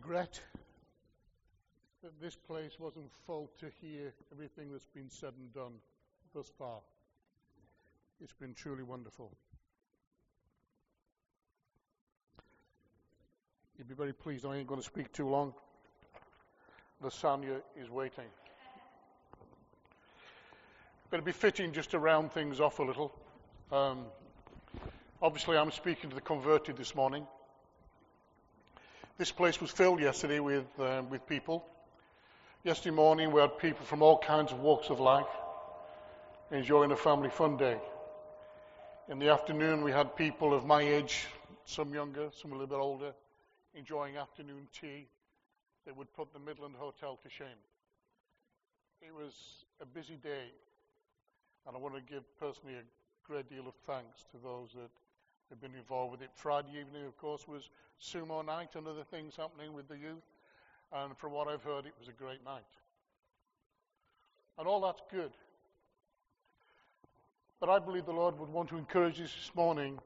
Regret that this place wasn't full to hear everything that's been said and done thus far. It's been truly wonderful. You'll be very pleased. I ain't going to speak too long. Lasagna is waiting. But it'd be fitting just to round things off a little. Um, obviously, I'm speaking to the converted this morning. This place was filled yesterday with, uh, with people. Yesterday morning, we had people from all kinds of walks of life enjoying a family fun day. In the afternoon, we had people of my age, some younger, some a little bit older, enjoying afternoon tea that would put the Midland Hotel to shame. It was a busy day, and I want to give personally a great deal of thanks to those that have been involved with it. Friday evening, of course, was sumo night and other things happening with the youth, and from what I've heard, it was a great night. And all that's good. But I believe the Lord would want to encourage us this morning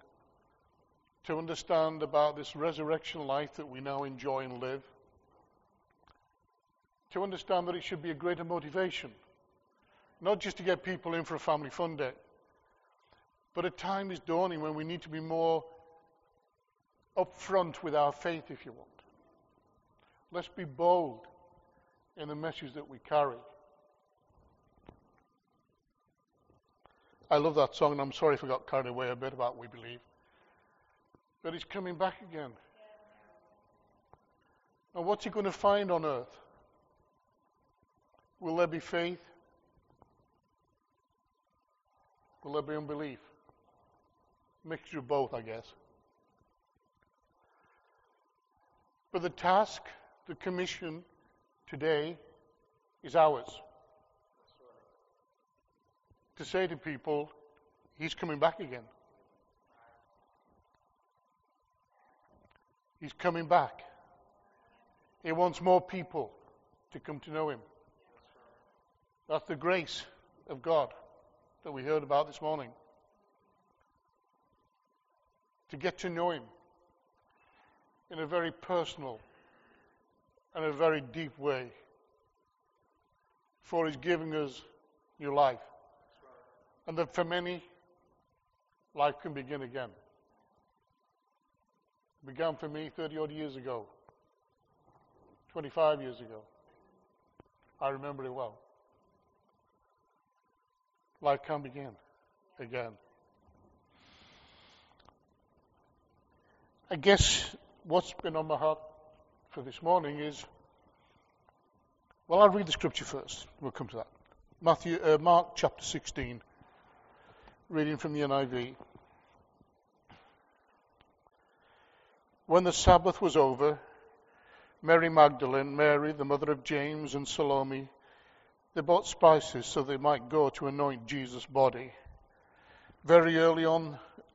to understand about this resurrection life that we now enjoy and live. To understand that it should be a greater motivation. Not just to get people in for a family fun day, but a time is dawning when we need to be more upfront with our faith, if you want. Let's be bold in the message that we carry. I love that song, and I'm sorry if I got carried away a bit about we believe. But he's coming back again. And what's he going to find on earth? Will there be faith? Will there be unbelief? Mixture of both, I guess. But the task, the commission today is ours. To say to people, He's coming back again. He's coming back. He wants more people to come to know Him. That's the grace of God that we heard about this morning. To get to know Him in a very personal and a very deep way. For He's giving us new life. And that for many, life can begin again It began for me 30 odd years ago, 25 years ago. I remember it well. Life can begin again. I guess what's been on my heart for this morning is well, I'll read the scripture first. We'll come to that. Matthew, uh, Mark chapter 16, reading from the NIV. When the Sabbath was over, Mary Magdalene, Mary, the mother of James, and Salome, they bought spices so they might go to anoint Jesus' body. Very early on,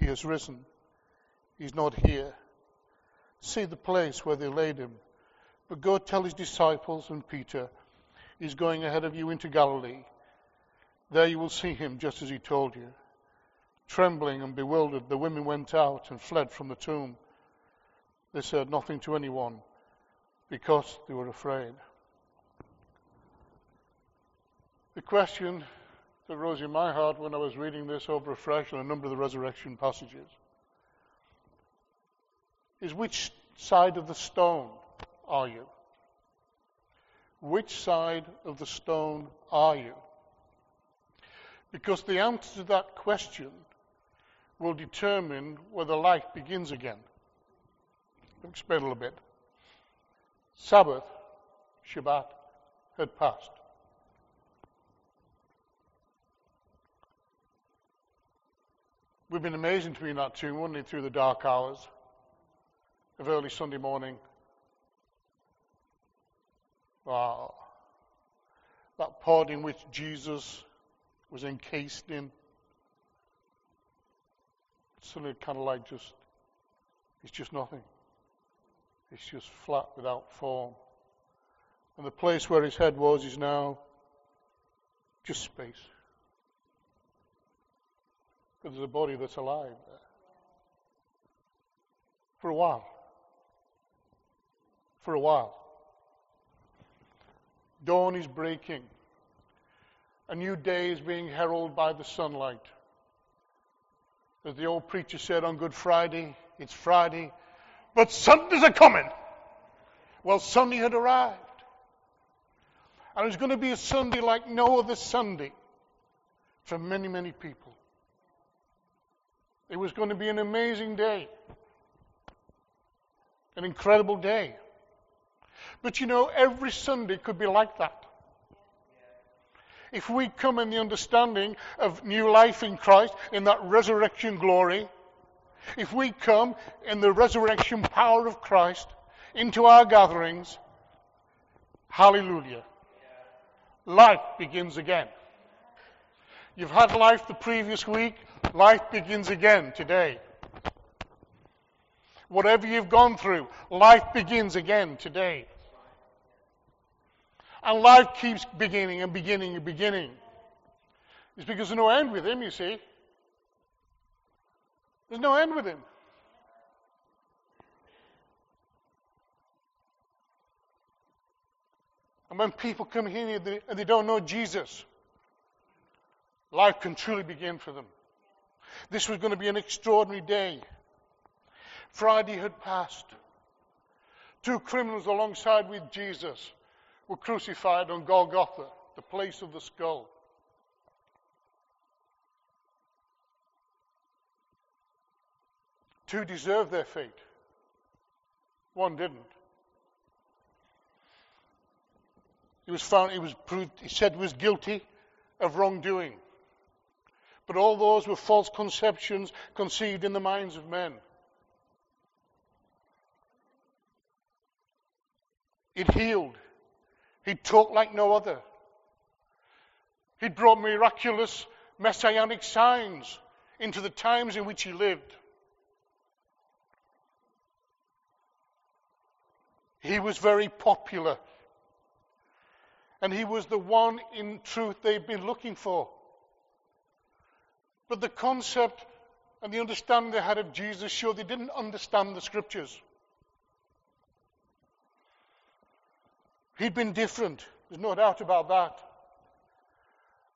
He has risen. He's not here. See the place where they laid him. But go tell his disciples and Peter, he's going ahead of you into Galilee. There you will see him just as he told you. Trembling and bewildered, the women went out and fled from the tomb. They said nothing to anyone because they were afraid. The question that rose in my heart when I was reading this over afresh on a number of the resurrection passages is which side of the stone are you? Which side of the stone are you? Because the answer to that question will determine whether life begins again. Let me explain a little bit. Sabbath, Shabbat, had passed. We've been amazing to be in that tomb, only through the dark hours of early Sunday morning Wow. That part in which Jesus was encased in. Suddenly kind of like just, it's just nothing. It's just flat without form. And the place where his head was is now just space. But there's a body that's alive there. For a while. For a while. Dawn is breaking. A new day is being heralded by the sunlight. As the old preacher said on Good Friday, it's Friday, but Sundays are coming. Well, Sunday had arrived. And it was going to be a Sunday like no other Sunday for many, many people. It was going to be an amazing day, an incredible day. But you know, every Sunday could be like that. If we come in the understanding of new life in Christ, in that resurrection glory, if we come in the resurrection power of Christ into our gatherings, hallelujah. Life begins again. You've had life the previous week, life begins again today. Whatever you've gone through, life begins again today. And life keeps beginning and beginning and beginning. It's because there's no end with him, you see. There's no end with him. And when people come here and they don't know Jesus, life can truly begin for them. This was going to be an extraordinary day. Friday had passed. Two criminals alongside with Jesus were crucified on Golgotha, the place of the skull. Two deserved their fate. One didn't. He was found, he was proved, he said he was guilty of wrongdoing. But all those were false conceptions conceived in the minds of men. It healed. He talked like no other. He brought miraculous messianic signs into the times in which he lived. He was very popular. And he was the one in truth they'd been looking for. But the concept and the understanding they had of Jesus showed they didn't understand the scriptures. He'd been different. There's no doubt about that.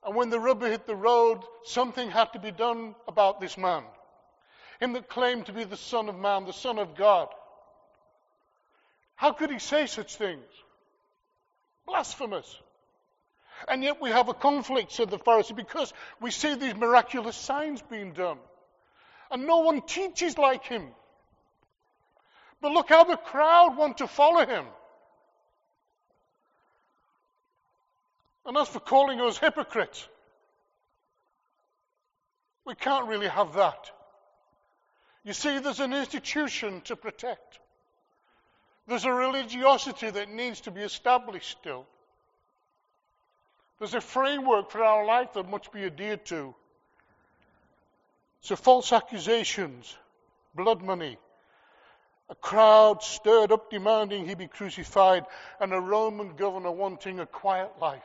And when the rubber hit the road, something had to be done about this man. Him that claimed to be the Son of Man, the Son of God. How could he say such things? Blasphemous. And yet we have a conflict, said the Pharisee, because we see these miraculous signs being done. And no one teaches like him. But look how the crowd want to follow him. And as for calling us hypocrites, we can't really have that. You see, there's an institution to protect. There's a religiosity that needs to be established still. There's a framework for our life that must be adhered to. So, false accusations, blood money, a crowd stirred up demanding he be crucified, and a Roman governor wanting a quiet life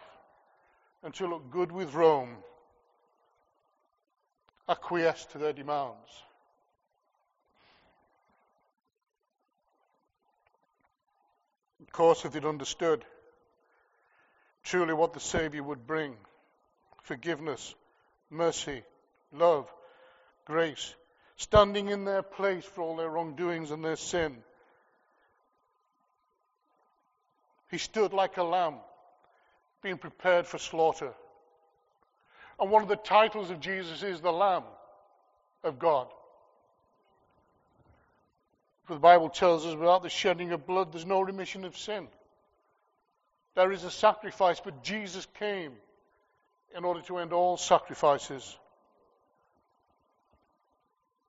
and to look good with Rome acquiesced to their demands. Of course, if they'd understood truly what the Saviour would bring forgiveness, mercy, love, grace, standing in their place for all their wrongdoings and their sin. He stood like a lamb being prepared for slaughter. And one of the titles of Jesus is the Lamb of God. For the Bible tells us without the shedding of blood, there's no remission of sin. There is a sacrifice, but Jesus came in order to end all sacrifices.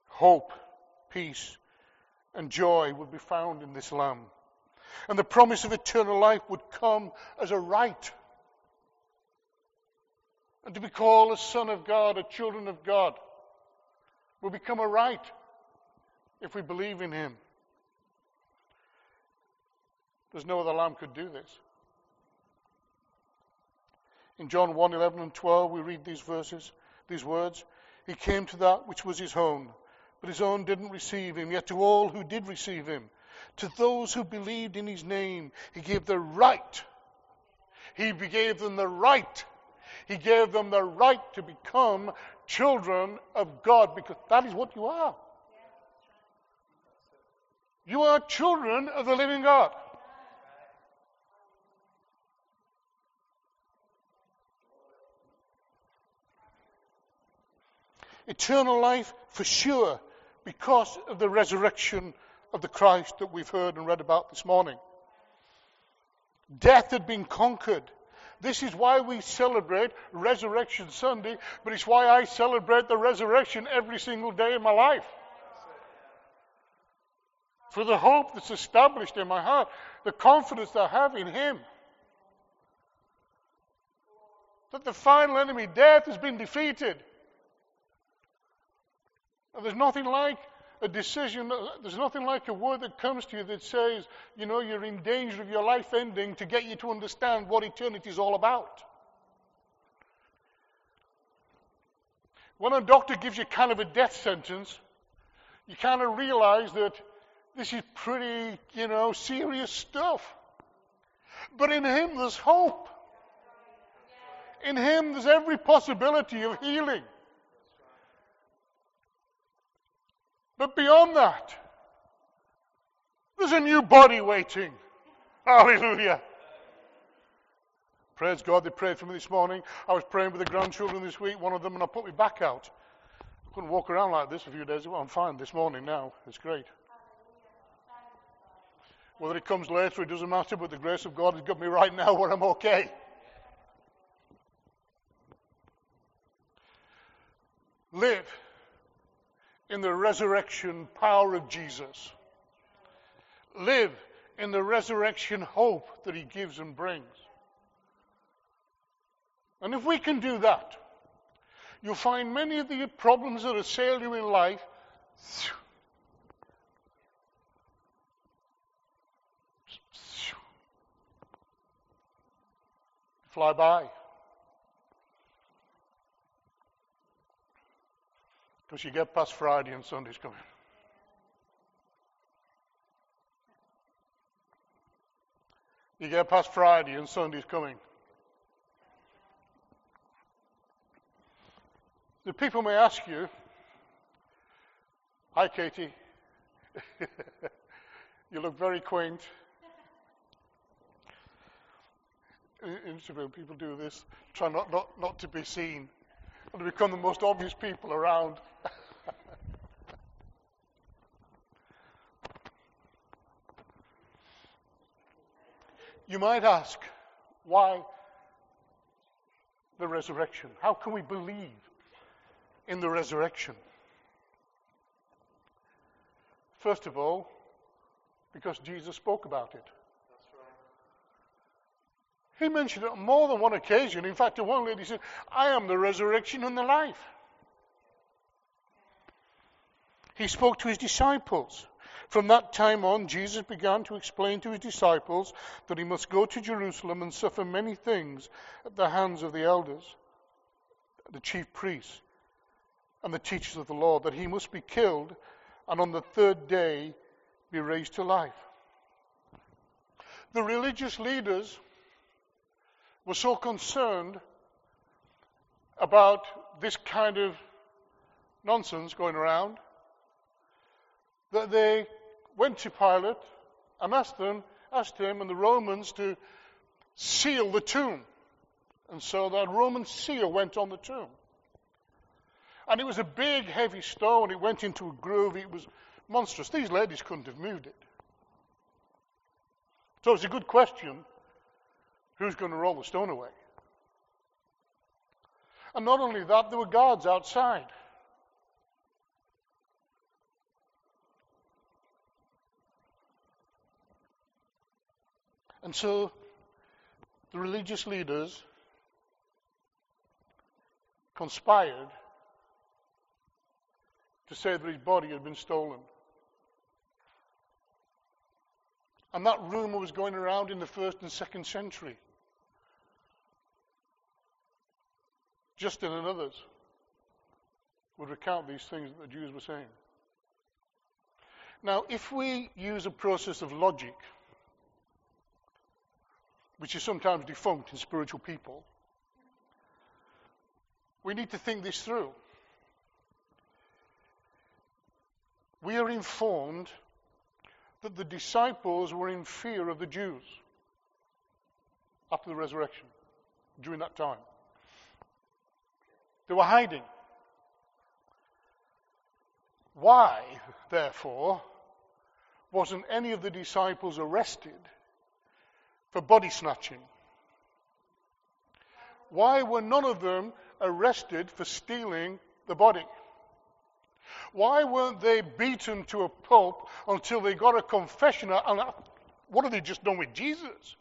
Hope, peace, and joy would be found in this Lamb. And the promise of eternal life would come as a right. And to be called a son of God, a children of God, will become a right if we believe in him. There's no other lamb could do this. In John 1 11 and 12, we read these verses, these words. He came to that which was his own, but his own didn't receive him. Yet to all who did receive him, to those who believed in his name, he gave the right. He gave them the right. He gave them the right to become children of God because that is what you are. You are children of the living God. Eternal life for sure because of the resurrection of the Christ that we've heard and read about this morning. Death had been conquered. This is why we celebrate Resurrection Sunday, but it's why I celebrate the resurrection every single day of my life. For the hope that's established in my heart, the confidence I have in Him. That the final enemy, death, has been defeated. And there's nothing like a decision, there's nothing like a word that comes to you that says, you know, you're in danger of your life ending to get you to understand what eternity is all about. When a doctor gives you kind of a death sentence, you kind of realize that this is pretty, you know, serious stuff. But in Him there's hope. In Him there's every possibility of healing. But beyond that, there's a new body waiting. Hallelujah. Praise God, they prayed for me this morning. I was praying with the grandchildren this week, one of them, and I put my back out. I couldn't walk around like this a few days ago. I'm fine this morning now. It's great. Whether it comes later, it doesn't matter, but the grace of God has got me right now where I'm okay. Live in the resurrection power of Jesus. Live in the resurrection hope that he gives and brings. And if we can do that, you'll find many of the problems that assail you in life fly by. Because you get past Friday and Sunday's coming. You get past Friday and Sunday's coming. The people may ask you, Hi, Katie. you look very quaint. In people do this, try not, not, not to be seen, and become the most obvious people around. You might ask, why the resurrection? How can we believe in the resurrection? First of all, because Jesus spoke about it. He mentioned it on more than one occasion. In fact, the one lady said, I am the resurrection and the life. He spoke to his disciples. From that time on, Jesus began to explain to his disciples that he must go to Jerusalem and suffer many things at the hands of the elders, the chief priests, and the teachers of the law, that he must be killed and on the third day be raised to life. The religious leaders were so concerned about this kind of nonsense going around that they went to Pilate and asked them, asked him and the Romans to seal the tomb. And so that Roman seal went on the tomb. And it was a big, heavy stone. It went into a groove. It was monstrous. These ladies couldn't have moved it. So it's a good question who's going to roll the stone away? And not only that, there were guards outside. And so the religious leaders conspired to say that his body had been stolen. And that rumor was going around in the first and second century. Justin and others would recount these things that the Jews were saying. Now, if we use a process of logic, which is sometimes defunct in spiritual people, we need to think this through. We are informed that the disciples were in fear of the Jews after the resurrection, during that time. They were hiding. Why, therefore, wasn't any of the disciples arrested for body snatching? Why were none of them arrested for stealing the body? Why weren't they beaten to a pulp until they got a confession? And what have they just done with Jesus?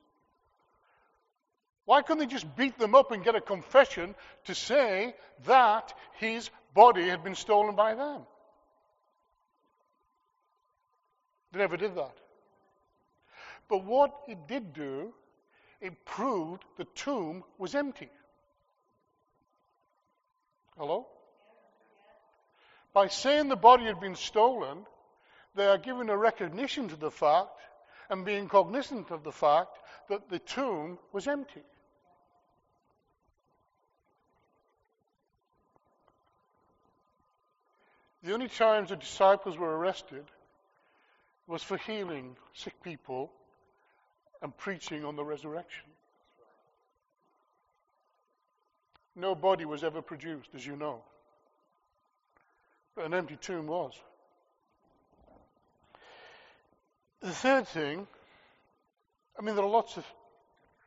Why couldn't they just beat them up and get a confession to say that his body had been stolen by them? They never did that. But what it did do, it proved the tomb was empty. Hello? By saying the body had been stolen, they are giving a recognition to the fact and being cognizant of the fact that the tomb was empty. The only times the disciples were arrested was for healing sick people and preaching on the resurrection. No body was ever produced, as you know. But an empty tomb was. The third thing, I mean, there are lots of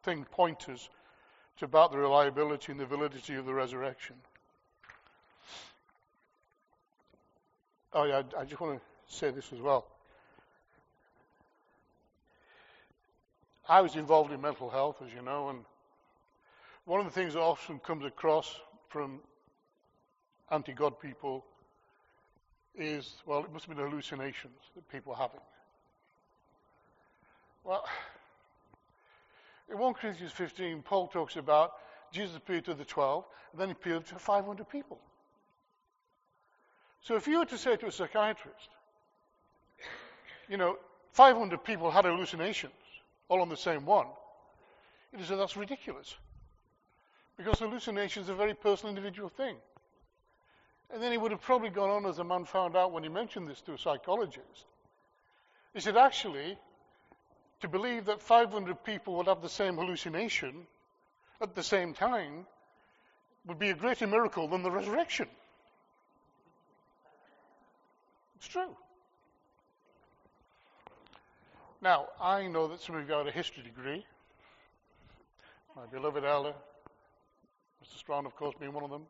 thing pointers to about the reliability and the validity of the resurrection. Oh, yeah, I just want to say this as well. I was involved in mental health, as you know, and one of the things that often comes across from anti God people is, well, it must have been hallucinations that people are having. Well, in 1 Corinthians 15, Paul talks about Jesus appeared to the 12, and then he appeared to 500 people. So if you were to say to a psychiatrist, you know, 500 people had hallucinations, all on the same one, he'd that's ridiculous. Because hallucinations are a very personal, individual thing. And then he would have probably gone on, as the man found out when he mentioned this to a psychologist. He said, actually, to believe that 500 people would have the same hallucination at the same time would be a greater miracle than the resurrection. It's true. Now, I know that some of you have a history degree. My beloved elder, Mr. Strong, of course, being one of them.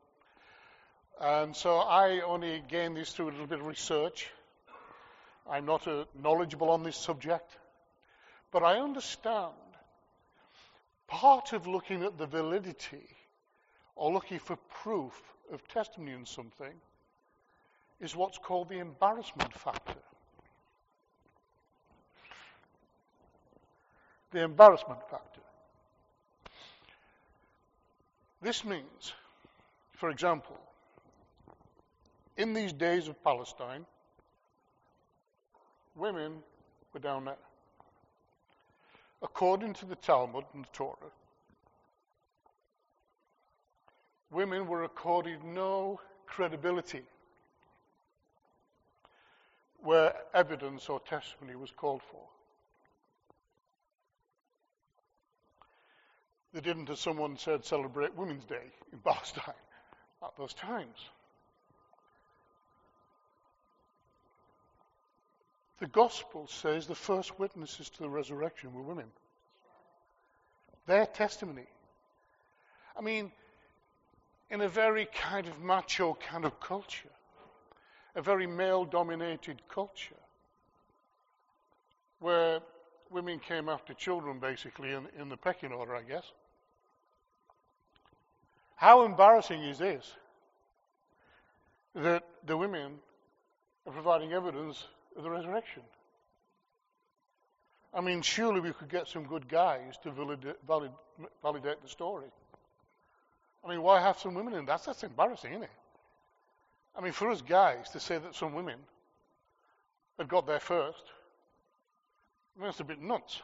And so I only gained this through a little bit of research. I'm not uh, knowledgeable on this subject, but I understand part of looking at the validity or looking for proof of testimony in something is what's called the embarrassment factor. The embarrassment factor. This means, for example, in these days of Palestine, women were down there. According to the Talmud and the Torah, women were accorded no credibility where evidence or testimony was called for. They didn't, as someone said, celebrate Women's Day in Palestine at those times. The gospel says the first witnesses to the resurrection were women. Their testimony. I mean, in a very kind of macho kind of culture, a very male dominated culture, where women came after children, basically, in, in the pecking order, I guess. How embarrassing is this? That the women are providing evidence of the resurrection. I mean, surely we could get some good guys to validate, validate the story. I mean, why have some women in that? That's embarrassing, isn't it? I mean, for us guys to say that some women had got there first, I mean, that's a bit nuts.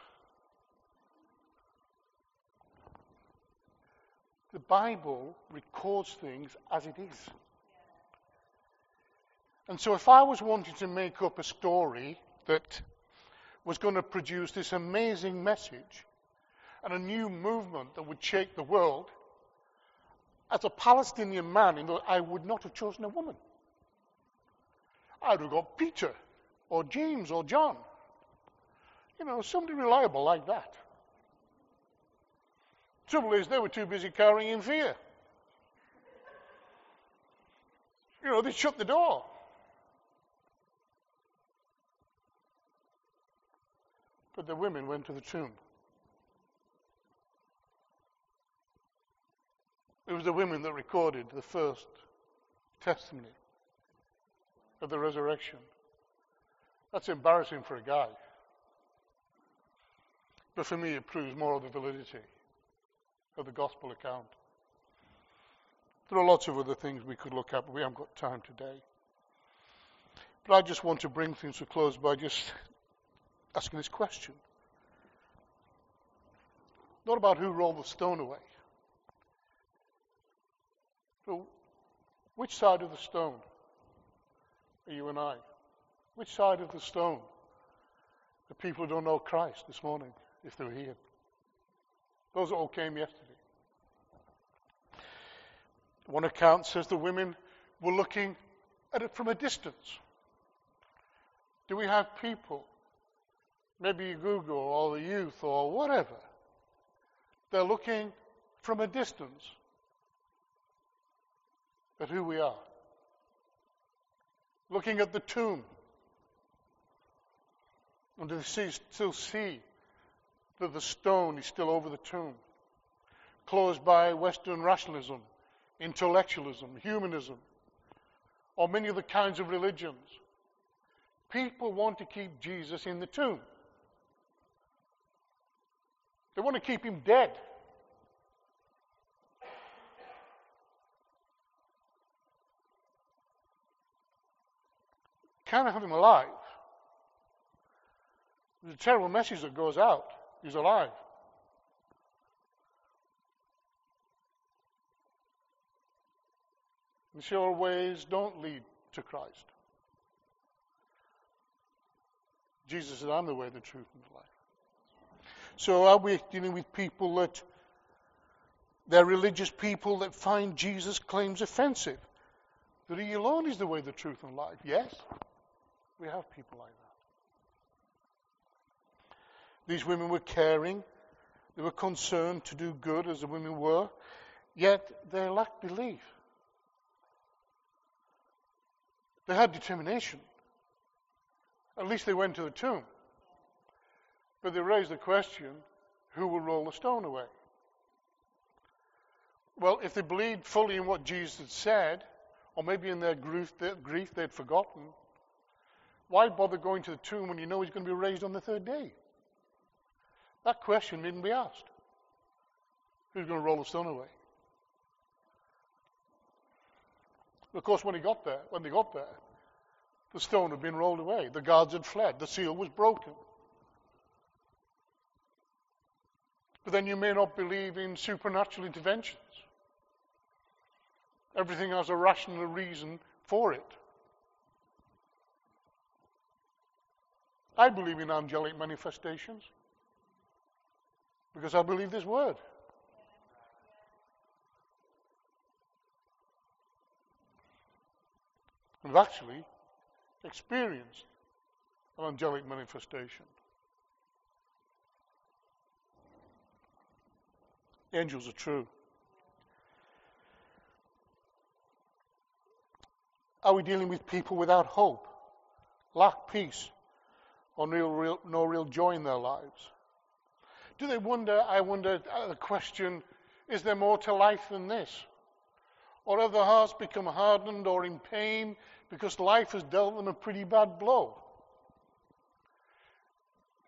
The Bible records things as it is. And so, if I was wanting to make up a story that was going to produce this amazing message and a new movement that would shake the world, as a Palestinian man, I would not have chosen a woman. I would have got Peter or James or John. You know, somebody reliable like that. Trouble is, they were too busy carrying in fear. You know, they shut the door. But the women went to the tomb. It was the women that recorded the first testimony of the resurrection. That's embarrassing for a guy. But for me, it proves more of the validity of the gospel account. There are lots of other things we could look at, but we haven't got time today. But I just want to bring things to close by just asking this question. Not about who rolled the stone away. So, which side of the stone are you and I? Which side of the stone are people who don't know Christ this morning, if they were here? Those all came yesterday. One account says the women were looking at it from a distance. Do we have people maybe Google or the youth or whatever. They're looking from a distance at who we are. Looking at the tomb. And do they see, still see that the stone is still over the tomb. Closed by Western rationalism, intellectualism, humanism, or many of the kinds of religions. People want to keep Jesus in the tomb. They want to keep him dead. Can't have him alive. There's a terrible message that goes out. He's alive. Sure ways don't lead to Christ. Jesus said, I'm the way, the truth, and the life. So are we dealing with people that they're religious people that find Jesus' claims offensive? That he alone is the way, the truth, and life. Yes, we have people like that. These women were caring, they were concerned to do good as the women were, yet they lacked belief. They had determination. At least they went to the tomb. But they raised the question who will roll the stone away? Well, if they believed fully in what Jesus had said, or maybe in their grief, their grief they'd forgotten, why bother going to the tomb when you know he's going to be raised on the third day? That question needn't be asked. Who's going to roll the stone away? Of course, when he got there, when they got there, the stone had been rolled away. The guards had fled. The seal was broken. But then you may not believe in supernatural interventions. Everything has a rational reason for it. I believe in angelic manifestations because I believe this word. I've actually experienced an angelic manifestation. Angels are true. Are we dealing with people without hope, lack peace, or no real, no real joy in their lives? Do they wonder, I wonder, uh, the question, is there more to life than this? Or have their hearts become hardened or in pain because life has dealt them a pretty bad blow?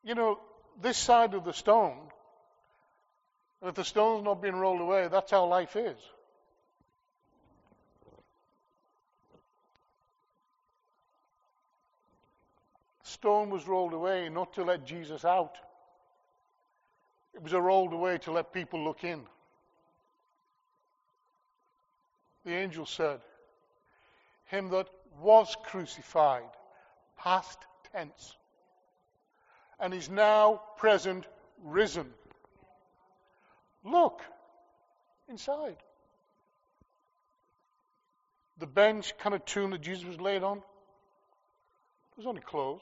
You know, this side of the stone, if the stone's not being rolled away, that's how life is. Stone was rolled away not to let Jesus out. It was rolled away to let people look in. The angel said, Him that was crucified, past tense, and is now present, risen. Look inside. The bench kind of tomb that Jesus was laid on, there's only clothes.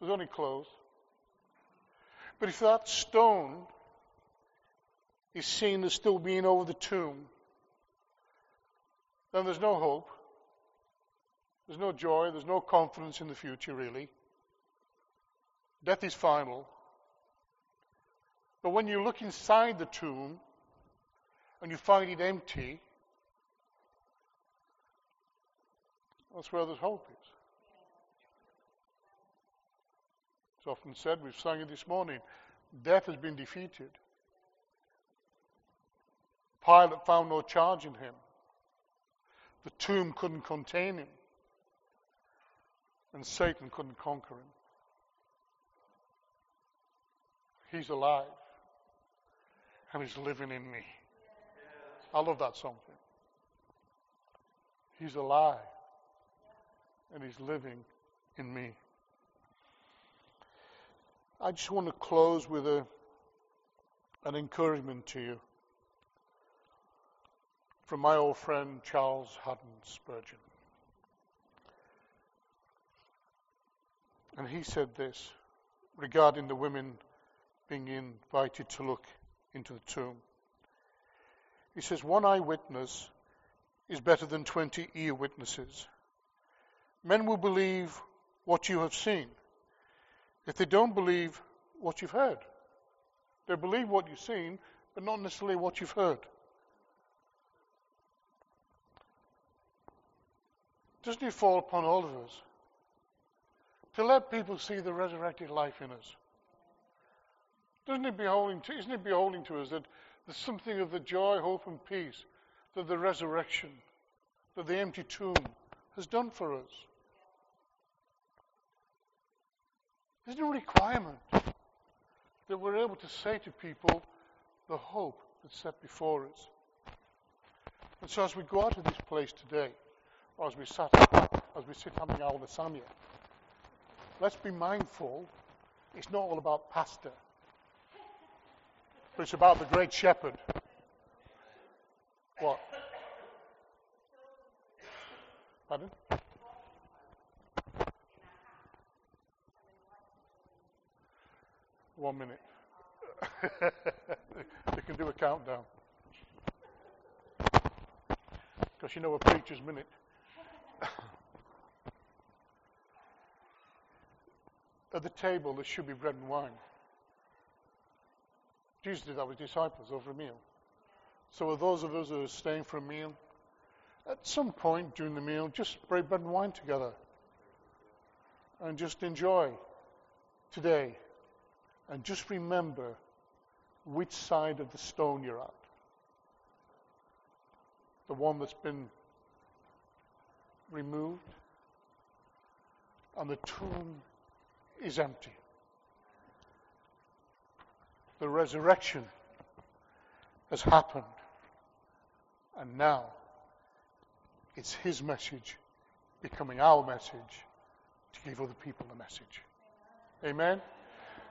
There's only clothes. But if that stone is seen as still being over the tomb, then there's no hope. There's no joy. There's no confidence in the future, really. Death is final. But when you look inside the tomb and you find it empty, that's where there's hope is. It's often said, we've sung it this morning, death has been defeated. Pilate found no charge in him. The tomb couldn't contain him. And Satan couldn't conquer him. He's alive. And he's living in me. I love that song. He's alive. And he's living in me. I just want to close with a, an encouragement to you from my old friend Charles Haddon Spurgeon. And he said this regarding the women being invited to look into the tomb. He says, One eyewitness is better than 20 ear witnesses. Men will believe what you have seen if they don't believe what you've heard. They believe what you've seen, but not necessarily what you've heard. Doesn't it fall upon all of us to let people see the resurrected life in us? Doesn't it beholding to, isn't it beholding to us that there's something of the joy, hope, and peace that the resurrection, that the empty tomb has done for us? There's no requirement that we're able to say to people the hope that's set before us. And so as we go out of this place today, or as we, sat, as we sit having our lasagna, let's be mindful it's not all about pasta, but it's about the great shepherd. What? Pardon? One minute. you can do a countdown. Because you know a preacher's minute. At the table, there should be bread and wine. Jesus did that with disciples over a meal. So, are those of us who are staying for a meal, at some point during the meal, just break bread and wine together and just enjoy today and just remember which side of the stone you're at. The one that's been removed, and the tomb is empty. The resurrection has happened, and now it's His message becoming our message to give other people the message. Amen.